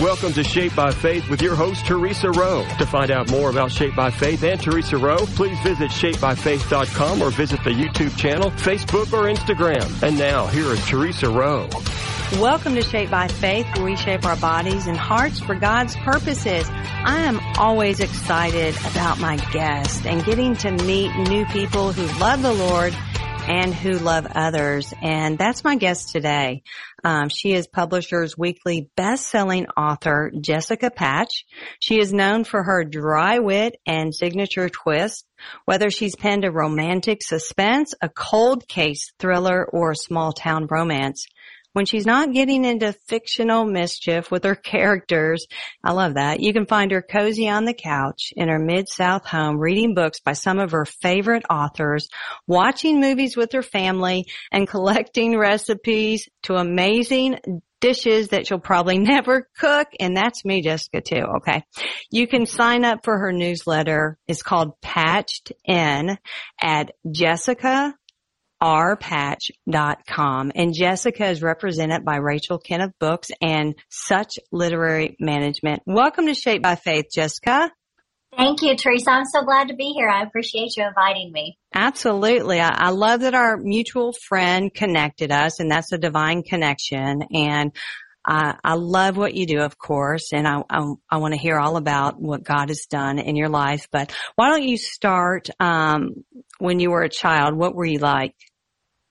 Welcome to Shaped by Faith with your host, Theresa Rowe. To find out more about Shaped by Faith and Theresa Rowe, please visit shapebyfaith.com or visit the YouTube channel, Facebook, or Instagram. And now, here is Theresa Rowe. Welcome to Shaped by Faith, where we shape our bodies and hearts for God's purposes. I am always excited about my guests and getting to meet new people who love the Lord and who love others. And that's my guest today. Um, she is Publisher's Weekly best-selling author, Jessica Patch. She is known for her dry wit and signature twist. Whether she's penned a romantic suspense, a cold case thriller, or a small town romance, when she's not getting into fictional mischief with her characters. I love that. You can find her cozy on the couch in her mid-south home reading books by some of her favorite authors, watching movies with her family and collecting recipes to amazing dishes that she'll probably never cook. And that's me, Jessica, too. Okay. You can sign up for her newsletter. It's called Patched In at Jessica rpatch.com. And Jessica is represented by Rachel Kenneth Books and Such Literary Management. Welcome to Shaped by Faith, Jessica. Thank you, Theresa. I'm so glad to be here. I appreciate you inviting me. Absolutely. I, I, love that our mutual friend connected us and that's a divine connection. And I, I love what you do, of course, and I, I, I want to hear all about what God has done in your life. But why don't you start um, when you were a child? What were you like?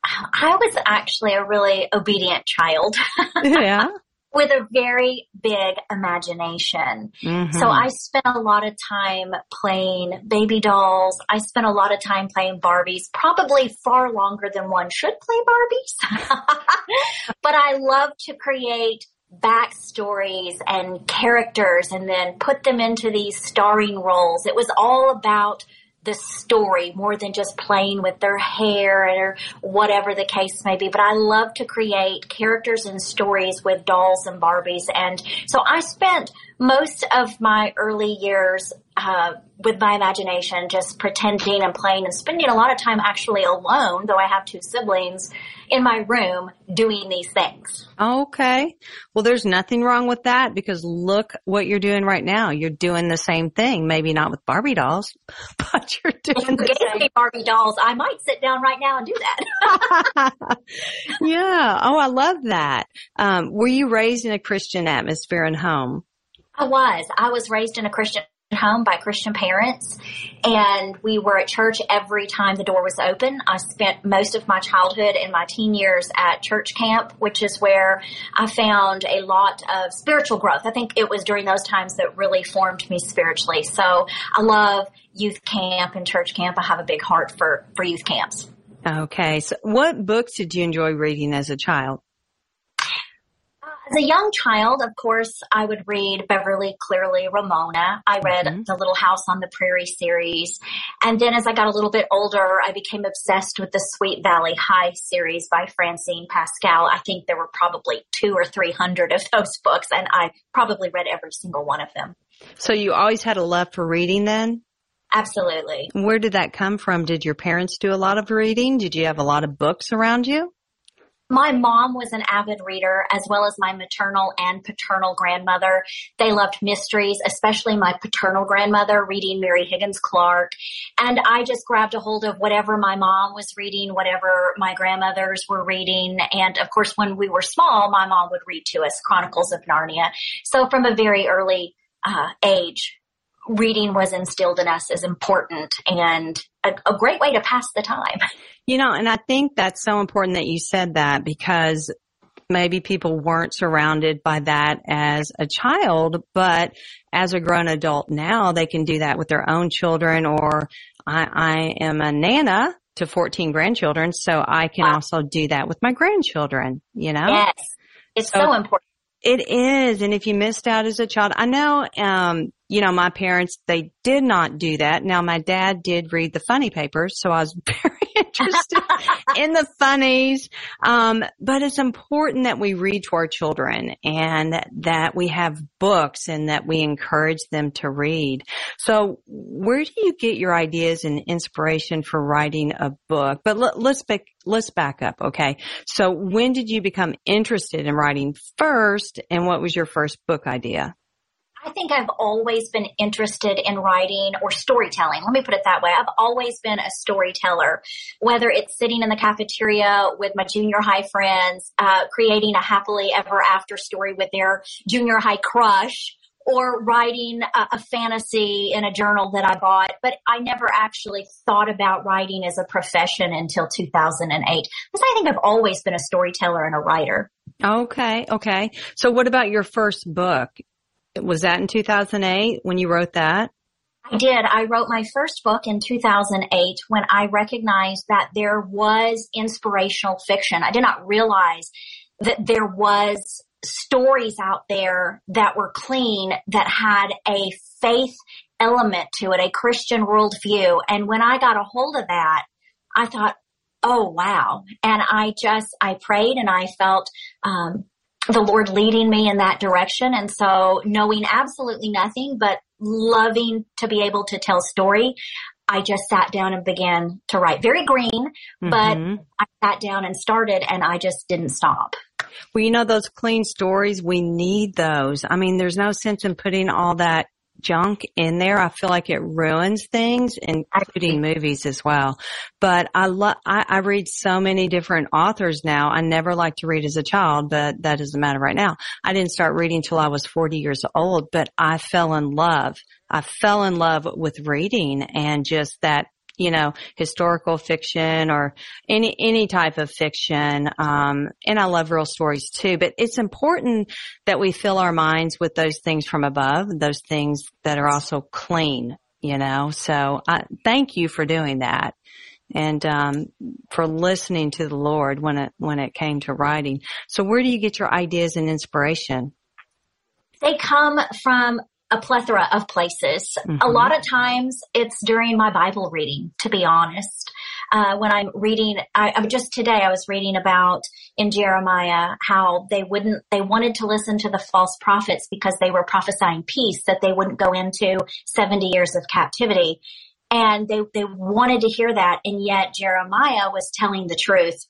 I was actually a really obedient child. yeah. With a very big imagination. Mm-hmm. So I spent a lot of time playing baby dolls. I spent a lot of time playing Barbies, probably far longer than one should play Barbies. but I love to create backstories and characters and then put them into these starring roles. It was all about the story more than just playing with their hair or whatever the case may be. But I love to create characters and stories with dolls and Barbies. And so I spent most of my early years uh, with my imagination, just pretending and playing and spending a lot of time actually alone, though I have two siblings, in my room doing these things. Okay. Well, there's nothing wrong with that because look what you're doing right now. You're doing the same thing. Maybe not with Barbie dolls, but you're doing if you the same. me Barbie dolls. I might sit down right now and do that. yeah. Oh, I love that. Um, were you raised in a Christian atmosphere and home? I was. I was raised in a Christian home by Christian parents and we were at church every time the door was open. I spent most of my childhood and my teen years at church camp, which is where I found a lot of spiritual growth. I think it was during those times that really formed me spiritually. So I love youth camp and church camp. I have a big heart for, for youth camps. Okay. So what books did you enjoy reading as a child? As a young child, of course, I would read Beverly Cleary Ramona. I read mm-hmm. the Little House on the Prairie series. And then as I got a little bit older, I became obsessed with the Sweet Valley High series by Francine Pascal. I think there were probably two or three hundred of those books and I probably read every single one of them. So you always had a love for reading then? Absolutely. Where did that come from? Did your parents do a lot of reading? Did you have a lot of books around you? My mom was an avid reader as well as my maternal and paternal grandmother. They loved mysteries, especially my paternal grandmother reading Mary Higgins Clark. And I just grabbed a hold of whatever my mom was reading, whatever my grandmothers were reading. And of course, when we were small, my mom would read to us Chronicles of Narnia. So from a very early uh, age, reading was instilled in us as important and a, a, great way to pass the time. You know, and I think that's so important that you said that because maybe people weren't surrounded by that as a child, but as a grown adult now, they can do that with their own children or I, I am a nana to 14 grandchildren, so I can wow. also do that with my grandchildren, you know? Yes. It's so, so important. It is. And if you missed out as a child, I know, um, you know, my parents, they did not do that. Now my dad did read the funny papers, so I was very interested in the funnies. Um, but it's important that we read to our children and that we have books and that we encourage them to read. So where do you get your ideas and inspiration for writing a book? But let, let's back, let's back up. Okay. So when did you become interested in writing first and what was your first book idea? I think I've always been interested in writing or storytelling. Let me put it that way. I've always been a storyteller, whether it's sitting in the cafeteria with my junior high friends, uh, creating a happily ever after story with their junior high crush, or writing a, a, fantasy in a journal that I bought, but I never actually thought about writing as a profession until 2008. Because I think I've always been a storyteller and a writer. Okay. Okay. So what about your first book? Was that in 2008 when you wrote that? I did. I wrote my first book in 2008 when I recognized that there was inspirational fiction. I did not realize that there was stories out there that were clean, that had a faith element to it, a Christian worldview. And when I got a hold of that, I thought, oh wow. And I just, I prayed and I felt, um, the Lord leading me in that direction. And so knowing absolutely nothing, but loving to be able to tell story, I just sat down and began to write. Very green, mm-hmm. but I sat down and started and I just didn't stop. Well, you know, those clean stories, we need those. I mean, there's no sense in putting all that junk in there. I feel like it ruins things, including movies as well. But I love, I, I read so many different authors now. I never liked to read as a child, but that doesn't matter right now. I didn't start reading till I was 40 years old, but I fell in love. I fell in love with reading and just that you know, historical fiction or any, any type of fiction. Um, and I love real stories too, but it's important that we fill our minds with those things from above, those things that are also clean, you know, so I thank you for doing that and um, for listening to the Lord when it when it came to writing. So, where do you get your ideas and inspiration? They come from a plethora of places. Mm-hmm. A lot of times it's during my Bible reading, to be honest. Uh, when I'm reading, I, I just today I was reading about in Jeremiah how they wouldn't, they wanted to listen to the false prophets because they were prophesying peace, that they wouldn't go into 70 years of captivity. And they, they wanted to hear that. And yet Jeremiah was telling the truth.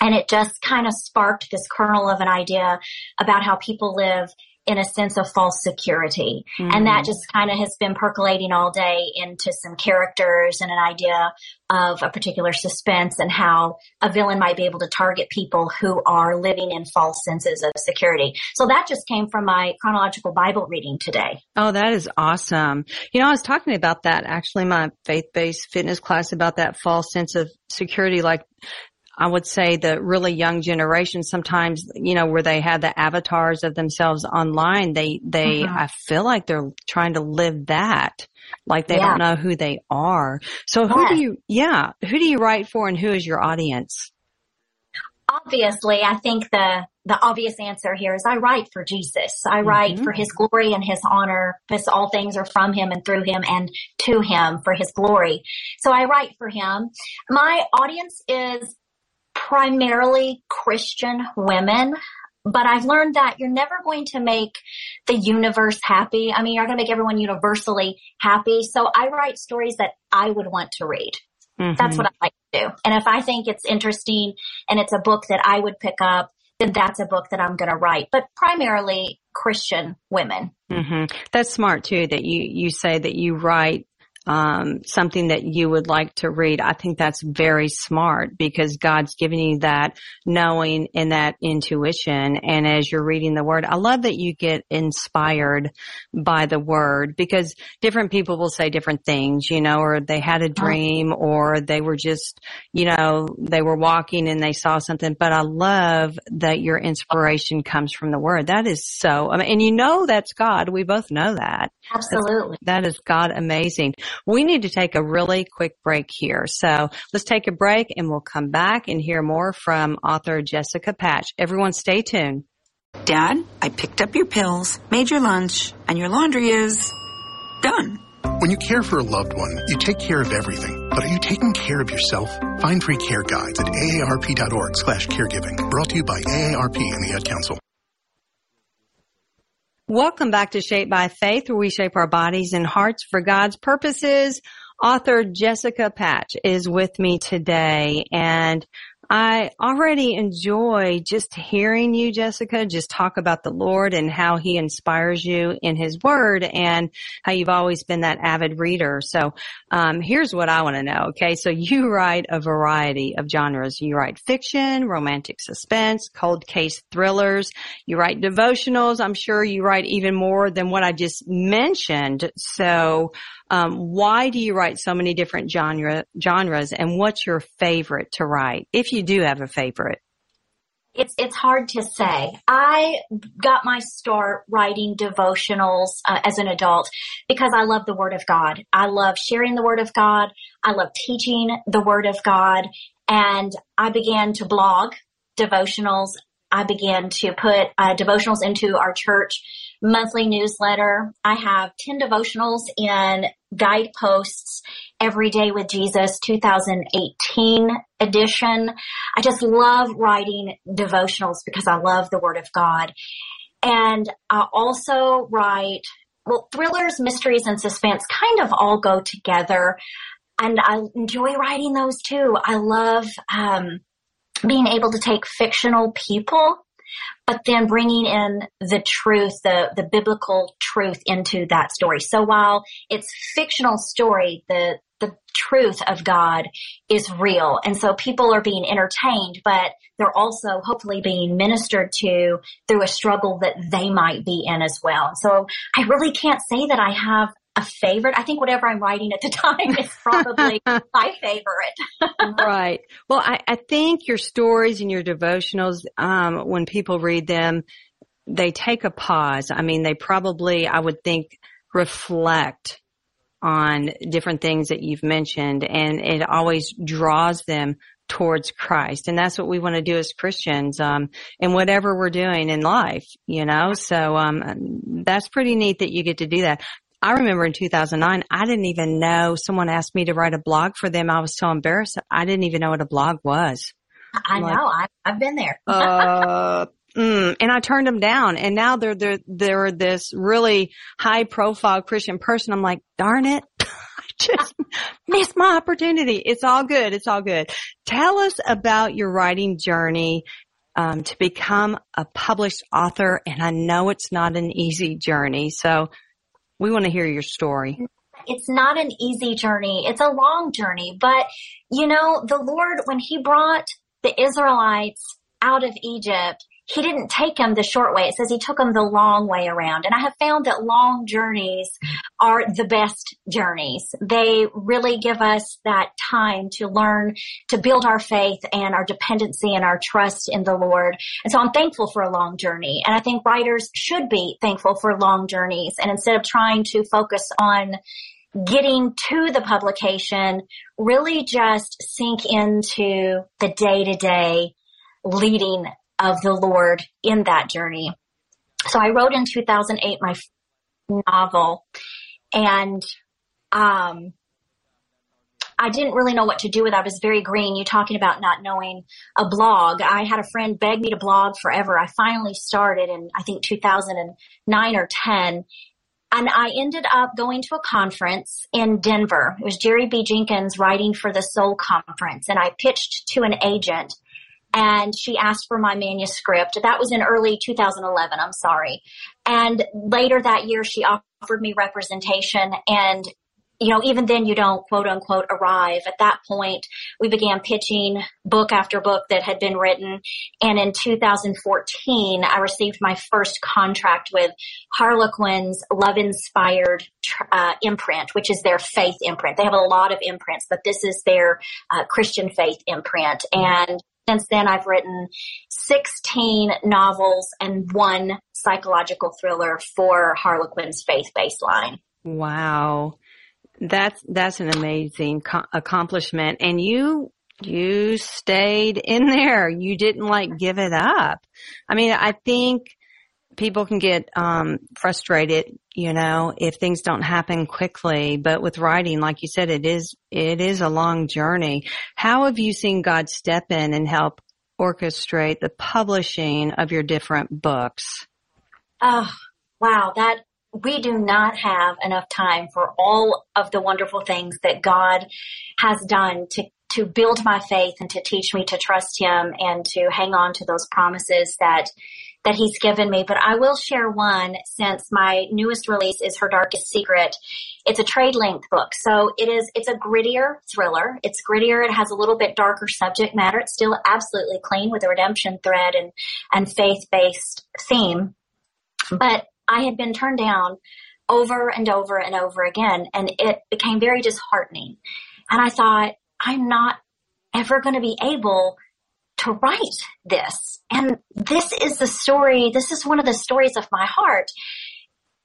And it just kind of sparked this kernel of an idea about how people live in a sense of false security. Mm-hmm. And that just kind of has been percolating all day into some characters and an idea of a particular suspense and how a villain might be able to target people who are living in false senses of security. So that just came from my chronological Bible reading today. Oh, that is awesome. You know, I was talking about that actually my faith-based fitness class about that false sense of security. Like I would say the really young generation sometimes, you know, where they have the avatars of themselves online, they, they, mm-hmm. I feel like they're trying to live that. Like they yeah. don't know who they are. So who do you, yeah, who do you write for and who is your audience? Obviously, I think the, the obvious answer here is I write for Jesus. I write mm-hmm. for his glory and his honor because all things are from him and through him and to him for his glory. So I write for him. My audience is primarily Christian women. But I've learned that you're never going to make the universe happy. I mean, you're going to make everyone universally happy. So I write stories that I would want to read. Mm-hmm. That's what I like to do. And if I think it's interesting and it's a book that I would pick up, then that's a book that I'm going to write. But primarily Christian women. Mm-hmm. That's smart too. That you you say that you write um, something that you would like to read, I think that's very smart because God's giving you that knowing and that intuition. And as you're reading the word, I love that you get inspired by the word because different people will say different things, you know, or they had a dream or they were just, you know, they were walking and they saw something. But I love that your inspiration comes from the word. That is so, I mean, and you know that's God. We both know that. Absolutely. That's, that is God amazing. We need to take a really quick break here. So let's take a break and we'll come back and hear more from author Jessica Patch. Everyone stay tuned. Dad, I picked up your pills, made your lunch, and your laundry is done. When you care for a loved one, you take care of everything But are you taking care of yourself? Find free care guides at aarp.org slash caregiving. Brought to you by AARP and the Ad Council. Welcome back to Shaped by Faith, where we shape our bodies and hearts for God's purposes. Author Jessica Patch is with me today and I already enjoy just hearing you, Jessica, just talk about the Lord and how he inspires you in his word and how you've always been that avid reader. So, um, here's what I want to know. Okay. So you write a variety of genres. You write fiction, romantic suspense, cold case thrillers. You write devotionals. I'm sure you write even more than what I just mentioned. So, um, why do you write so many different genre, genres and what's your favorite to write? If you do have a favorite. It's, it's hard to say. I got my start writing devotionals uh, as an adult because I love the Word of God. I love sharing the Word of God. I love teaching the Word of God. And I began to blog devotionals. I began to put uh, devotionals into our church monthly newsletter. I have 10 devotionals in guideposts every day with Jesus 2018 edition. I just love writing devotionals because I love the word of God. And I also write, well, thrillers, mysteries, and suspense kind of all go together. And I enjoy writing those too. I love, um, being able to take fictional people but then bringing in the truth, the, the biblical truth into that story. So while it's fictional story, the, the truth of God is real. And so people are being entertained, but they're also hopefully being ministered to through a struggle that they might be in as well. So I really can't say that I have a favorite. I think whatever I'm writing at the time is probably my favorite. right. Well, I, I, think your stories and your devotionals, um, when people read them, they take a pause. I mean, they probably, I would think, reflect on different things that you've mentioned and it always draws them towards Christ. And that's what we want to do as Christians, um, in whatever we're doing in life, you know? So, um, that's pretty neat that you get to do that. I remember in 2009, I didn't even know someone asked me to write a blog for them. I was so embarrassed. I didn't even know what a blog was. I like, know. I, have been there. uh, mm, and I turned them down. And now they're, they're, they're this really high profile Christian person. I'm like, darn it. I just missed my opportunity. It's all good. It's all good. Tell us about your writing journey um, to become a published author. And I know it's not an easy journey. So we want to hear your story. It's not an easy journey. It's a long journey, but you know, the Lord, when he brought the Israelites out of Egypt, he didn't take them the short way. It says he took them the long way around. And I have found that long journeys are the best journeys. They really give us that time to learn to build our faith and our dependency and our trust in the Lord. And so I'm thankful for a long journey. And I think writers should be thankful for long journeys. And instead of trying to focus on getting to the publication, really just sink into the day to day leading of the Lord in that journey. So I wrote in 2008 my novel and, um, I didn't really know what to do with it. I was very green. You talking about not knowing a blog. I had a friend beg me to blog forever. I finally started in, I think 2009 or 10. And I ended up going to a conference in Denver. It was Jerry B. Jenkins writing for the Soul Conference. And I pitched to an agent and she asked for my manuscript. That was in early 2011. I'm sorry. And later that year, she offered me representation and you know, even then you don't quote unquote arrive. At that point, we began pitching book after book that had been written. And in 2014, I received my first contract with Harlequin's Love Inspired uh, imprint, which is their faith imprint. They have a lot of imprints, but this is their uh, Christian faith imprint. And since then, I've written 16 novels and one psychological thriller for Harlequin's Faith Baseline. Wow. That's, that's an amazing co- accomplishment. And you, you stayed in there. You didn't like give it up. I mean, I think people can get, um, frustrated, you know, if things don't happen quickly. But with writing, like you said, it is, it is a long journey. How have you seen God step in and help orchestrate the publishing of your different books? Oh, wow. That we do not have enough time for all of the wonderful things that God has done to to build my faith and to teach me to trust him and to hang on to those promises that that he's given me. But I will share one since my newest release is Her Darkest Secret. It's a trade length book. So it is, it's a grittier thriller. It's grittier. It has a little bit darker subject matter. It's still absolutely clean with a redemption thread and, and faith based theme. But I had been turned down over and over and over again and it became very disheartening. And I thought, I'm not ever going to be able to write this. And this is the story, this is one of the stories of my heart.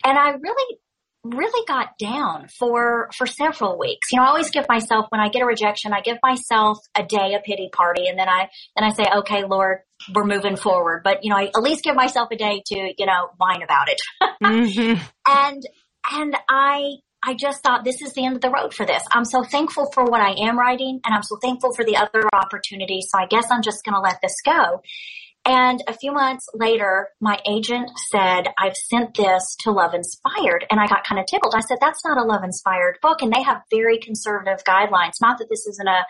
And I really, really got down for, for several weeks. You know, I always give myself, when I get a rejection, I give myself a day, a pity party, and then I, then I say, okay, Lord, we're moving forward. But, you know, I at least give myself a day to, you know, whine about it. mm-hmm. And, and I, I just thought this is the end of the road for this. I'm so thankful for what I am writing and I'm so thankful for the other opportunities. So I guess I'm just going to let this go. And a few months later, my agent said, I've sent this to Love Inspired. And I got kind of tickled. I said, that's not a Love Inspired book. And they have very conservative guidelines. Not that this isn't a,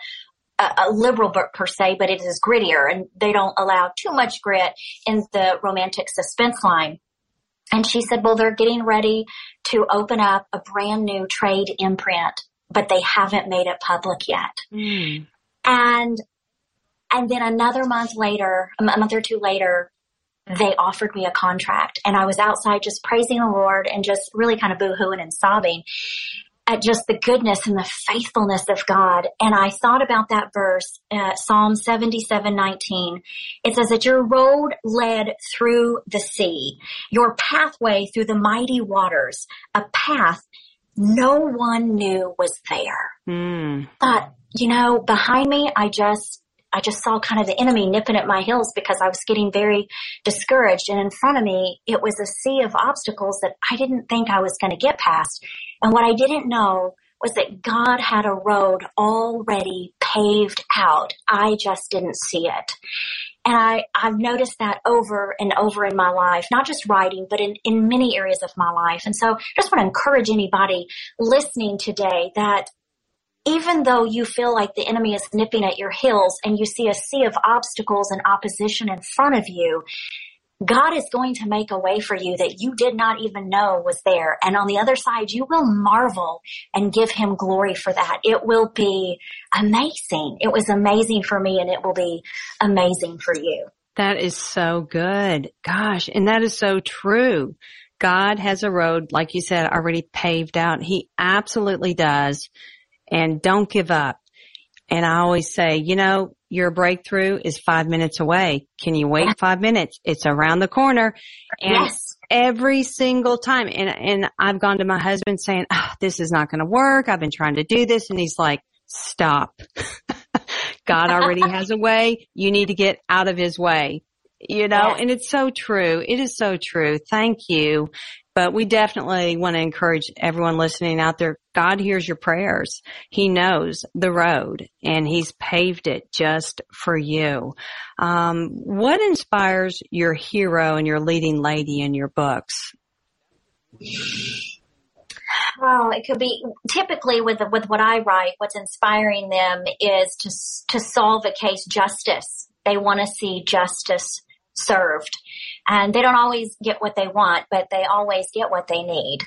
a, liberal book per se, but it is grittier and they don't allow too much grit in the romantic suspense line. And she said, well, they're getting ready to open up a brand new trade imprint, but they haven't made it public yet. Mm. And, and then another month later, a month or two later, they offered me a contract and I was outside just praising the Lord and just really kind of boohooing and sobbing at just the goodness and the faithfulness of God. And I thought about that verse, uh, Psalm 77, 19. It says that your road led through the sea, your pathway through the mighty waters, a path no one knew was there. Mm. But, you know, behind me, I just, I just saw kind of the enemy nipping at my heels because I was getting very discouraged. And in front of me, it was a sea of obstacles that I didn't think I was going to get past. And what I didn't know was that God had a road already paved out. I just didn't see it. And I, I've noticed that over and over in my life, not just writing, but in, in many areas of my life. And so I just want to encourage anybody listening today that even though you feel like the enemy is nipping at your heels and you see a sea of obstacles and opposition in front of you, God is going to make a way for you that you did not even know was there. And on the other side, you will marvel and give him glory for that. It will be amazing. It was amazing for me and it will be amazing for you. That is so good. Gosh. And that is so true. God has a road, like you said, already paved out. He absolutely does. And don't give up. And I always say, you know, your breakthrough is five minutes away. Can you wait five minutes? It's around the corner. And yes. every single time. And, and I've gone to my husband saying, oh, this is not going to work. I've been trying to do this. And he's like, stop. God already has a way. You need to get out of his way. You know, yes. and it's so true. It is so true. Thank you. But we definitely want to encourage everyone listening out there. God hears your prayers. He knows the road and he's paved it just for you. Um, what inspires your hero and your leading lady in your books? Oh, it could be typically with with what I write. What's inspiring them is to to solve a case justice. They want to see justice served. And they don't always get what they want, but they always get what they need.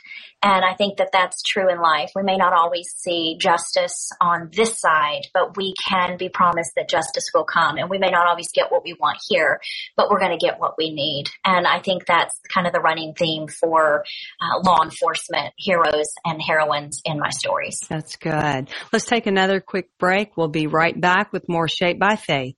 And I think that that's true in life. We may not always see justice on this side, but we can be promised that justice will come. And we may not always get what we want here, but we're going to get what we need. And I think that's kind of the running theme for uh, law enforcement heroes and heroines in my stories. That's good. Let's take another quick break. We'll be right back with more Shaped by Faith.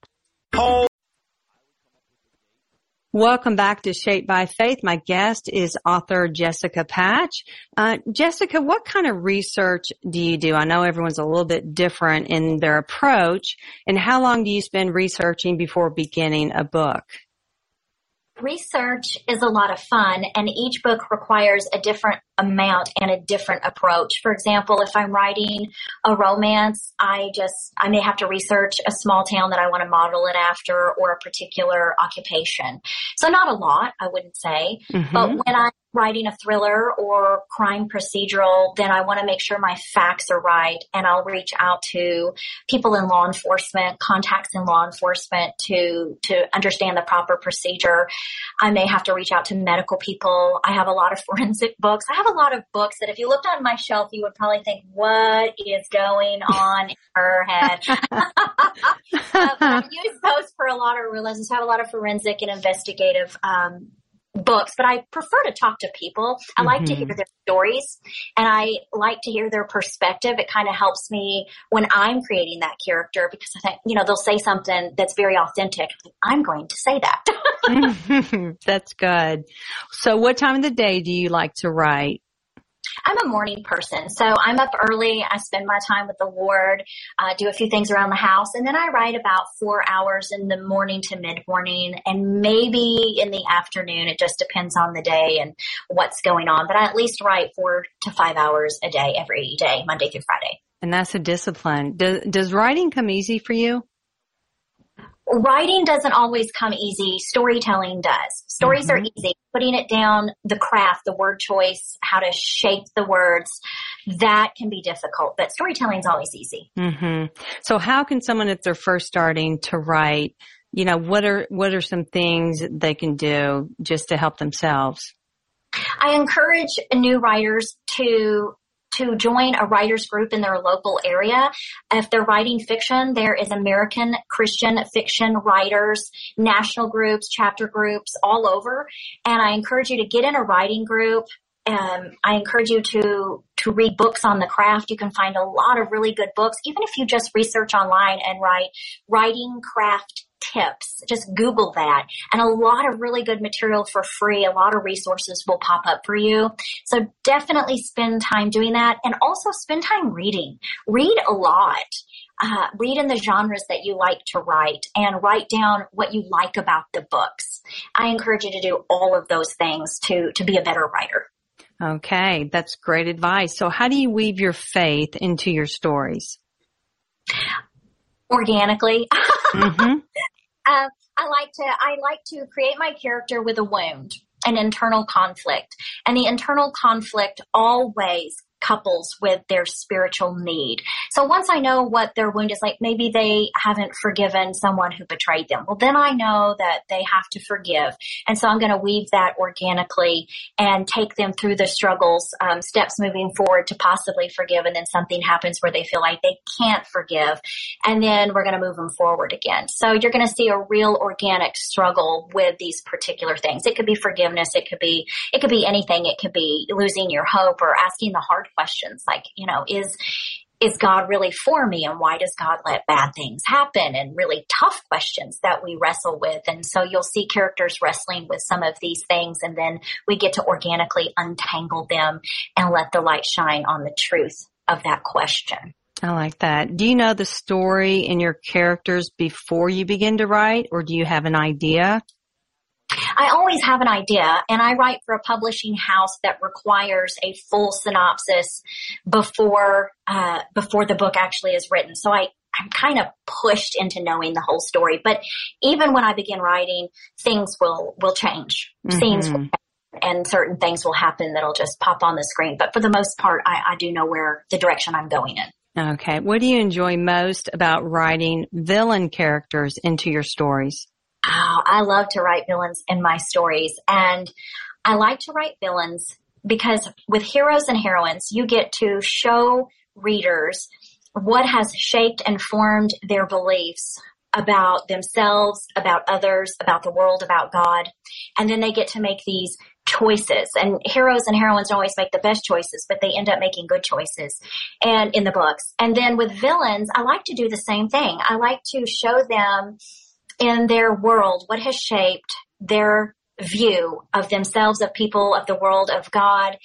Welcome back to Shaped by Faith. My guest is author Jessica Patch. Uh, Jessica, what kind of research do you do? I know everyone's a little bit different in their approach. And how long do you spend researching before beginning a book? Research is a lot of fun and each book requires a different amount and a different approach. For example, if I'm writing a romance, I just, I may have to research a small town that I want to model it after or a particular occupation. So not a lot, I wouldn't say. Mm-hmm. But when I'm writing a thriller or crime procedural, then I want to make sure my facts are right and I'll reach out to people in law enforcement, contacts in law enforcement to, to understand the proper procedure. I may have to reach out to medical people. I have a lot of forensic books. I have a lot of books that if you looked on my shelf, you would probably think, what is going on in her head? I use those for a lot of. I have a lot of forensic and investigative, um, books, but I prefer to talk to people. I mm-hmm. like to hear mm-hmm. their stories and I like to hear their perspective. It kind of helps me when I'm creating that character because I think, you know, they'll say something that's very authentic. I'm going to say that. that's good. So what time of the day do you like to write? I'm a morning person. So I'm up early. I spend my time with the Lord, uh, do a few things around the house, and then I write about four hours in the morning to mid morning and maybe in the afternoon. It just depends on the day and what's going on. But I at least write four to five hours a day every day, Monday through Friday. And that's a discipline. Does, does writing come easy for you? Writing doesn't always come easy. Storytelling does. Stories mm-hmm. are easy. Putting it down, the craft, the word choice, how to shape the words, that can be difficult, but storytelling is always easy. Mm-hmm. So how can someone, if they're first starting to write, you know, what are, what are some things they can do just to help themselves? I encourage new writers to to join a writers group in their local area. If they're writing fiction, there is American Christian fiction writers, national groups, chapter groups all over. And I encourage you to get in a writing group. Um, I encourage you to to read books on the craft. You can find a lot of really good books, even if you just research online and write writing craft tips. Just Google that and a lot of really good material for free. A lot of resources will pop up for you. So definitely spend time doing that and also spend time reading. Read a lot. Uh, read in the genres that you like to write and write down what you like about the books. I encourage you to do all of those things to, to be a better writer. Okay. That's great advice. So how do you weave your faith into your stories? Organically. Mm-hmm. Uh, I like to, I like to create my character with a wound, an internal conflict. And the internal conflict always couples with their spiritual need. So once I know what their wound is like, maybe they haven't forgiven someone who betrayed them. Well, then I know that they have to forgive. And so I'm going to weave that organically and take them through the struggles, um, steps moving forward to possibly forgive. And then something happens where they feel like they can't forgive. And then we're going to move them forward again. So you're going to see a real organic struggle with these particular things. It could be forgiveness. It could be, it could be anything. It could be losing your hope or asking the hard questions like, you know, is, is God really for me and why does God let bad things happen and really tough questions that we wrestle with. And so you'll see characters wrestling with some of these things and then we get to organically untangle them and let the light shine on the truth of that question. I like that. Do you know the story in your characters before you begin to write or do you have an idea? I always have an idea and I write for a publishing house that requires a full synopsis before, uh, before the book actually is written. So I, I'm kind of pushed into knowing the whole story. But even when I begin writing, things will, will change. Mm-hmm. Scenes will and certain things will happen that'll just pop on the screen. But for the most part, I, I do know where the direction I'm going in. Okay. What do you enjoy most about writing villain characters into your stories? Oh, I love to write villains in my stories and I like to write villains because with heroes and heroines, you get to show readers what has shaped and formed their beliefs about themselves, about others, about the world, about God. And then they get to make these choices and heroes and heroines don't always make the best choices, but they end up making good choices and in the books. And then with villains, I like to do the same thing. I like to show them in their world, what has shaped their view of themselves, of people, of the world, of God,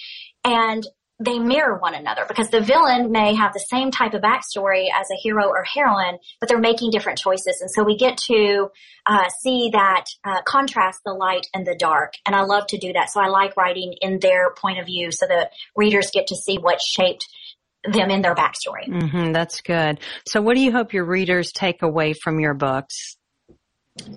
and they mirror one another because the villain may have the same type of backstory as a hero or heroine, but they're making different choices. And so we get to uh, see that uh, contrast the light and the dark. And I love to do that. So I like writing in their point of view so that readers get to see what shaped them in their backstory. Mm-hmm, that's good. So what do you hope your readers take away from your books?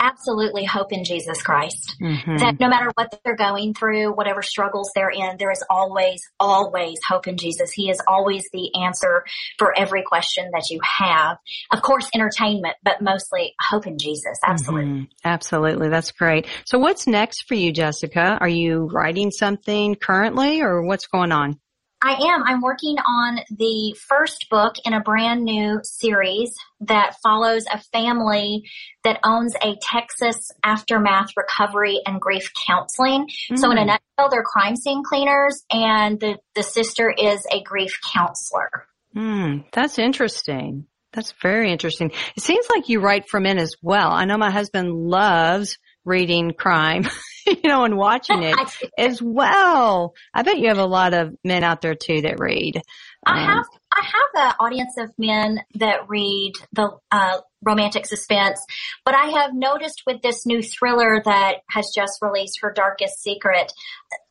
Absolutely hope in Jesus Christ. Mm-hmm. That no matter what they're going through, whatever struggles they're in, there is always, always hope in Jesus. He is always the answer for every question that you have. Of course, entertainment, but mostly hope in Jesus. Absolutely. Mm-hmm. Absolutely. That's great. So what's next for you, Jessica? Are you writing something currently or what's going on? I am. I'm working on the first book in a brand new series that follows a family that owns a Texas aftermath recovery and grief counseling. Mm. So in a mm. nutshell, they're crime scene cleaners and the, the sister is a grief counselor. Mm, that's interesting. That's very interesting. It seems like you write for men as well. I know my husband loves reading crime, you know, and watching it as well. I bet you have a lot of men out there too that read. I um, have, I have an audience of men that read the, uh, romantic suspense, but I have noticed with this new thriller that has just released, Her Darkest Secret,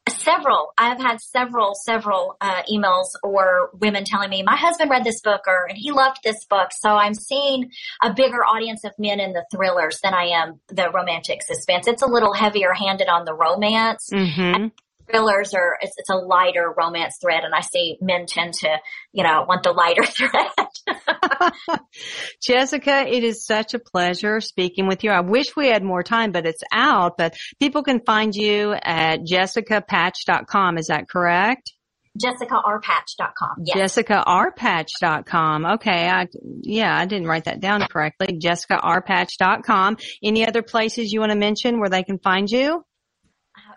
several. I've had several several uh, emails or women telling me my husband read this book or and he loved this book. So i'm seeing a bigger audience of men in the thrillers than i am the romantic suspense. It's a little heavier handed on the romance. Mm-hmm thrillers are it's, it's, a lighter romance thread and i see men tend to you know want the lighter thread jessica it is such a pleasure speaking with you i wish we had more time but it's out but people can find you at jessicapatch.com is that correct jessicarpatch.com. Yes. jessicarpatch.com. Okay. I, yeah, I didn't write that down correctly. jessicarpatch.com. Any other places you want to mention where they can find you?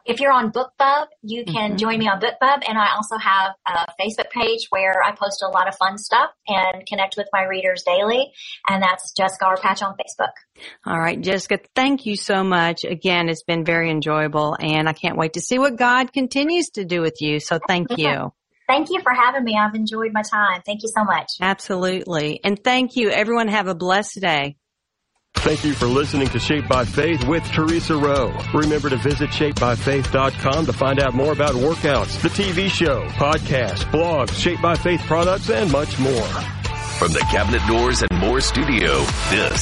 If you're on BookBub, you can mm-hmm. join me on BookBub. And I also have a Facebook page where I post a lot of fun stuff and connect with my readers daily. And that's Jessica R. Patch on Facebook. All right, Jessica, thank you so much. Again, it's been very enjoyable and I can't wait to see what God continues to do with you. So thank you. Thank you for having me. I've enjoyed my time. Thank you so much. Absolutely. And thank you. Everyone have a blessed day. Thank you for listening to Shaped by Faith with Theresa Rowe. Remember to visit shapebyfaith.com to find out more about workouts, the TV show, podcasts, blogs, Shaped by Faith products, and much more. From the Cabinet Doors and More studio, this